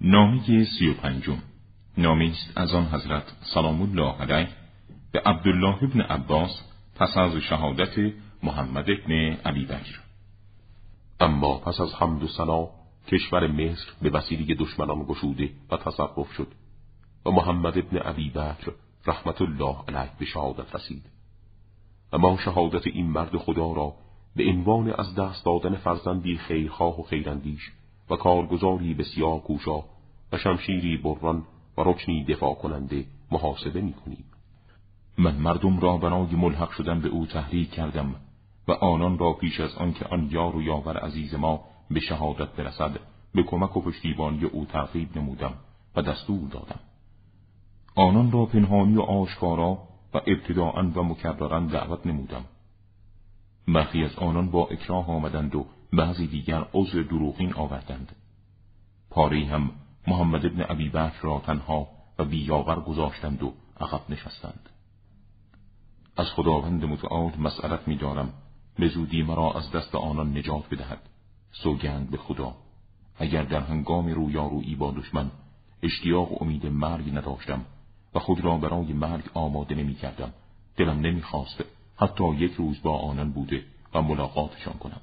نامه سی و پنجم. نامه است از آن حضرت سلام الله علیه به عبدالله ابن عباس پس از شهادت محمد ابن عبی بکر. اما پس از حمد و سنا کشور مصر به وسیله دشمنان گشوده و تصرف شد و محمد ابن عبی بکر رحمت الله علیه به شهادت رسید. و ما شهادت این مرد خدا را به عنوان از دست دادن فرزندی خیرخواه و خیراندیش و کارگزاری بسیار کوشا و شمشیری بران و رکنی دفاع کننده محاسبه می کنیم. من مردم را برای ملحق شدن به او تحریک کردم و آنان را پیش از آنکه آن یار و یاور عزیز ما به شهادت برسد به کمک و پشتیبانی او ترغیب نمودم و دستور دادم آنان را پنهانی و آشکارا و ابتداعا و مکررا دعوت نمودم برخی از آنان با اکراه آمدند و بعضی دیگر عذر دروغین آوردند. پاری هم محمد ابن عبی را تنها و بیاور گذاشتند و عقب نشستند. از خداوند متعال مسئلت میدارم به زودی مرا از دست آنان نجات بدهد. سوگند به خدا. اگر در هنگام رویارویی با دشمن اشتیاق و امید مرگ نداشتم و خود را برای مرگ آماده نمی کردم دلم نمی حتی یک روز با آنان بوده و ملاقاتشان کنم.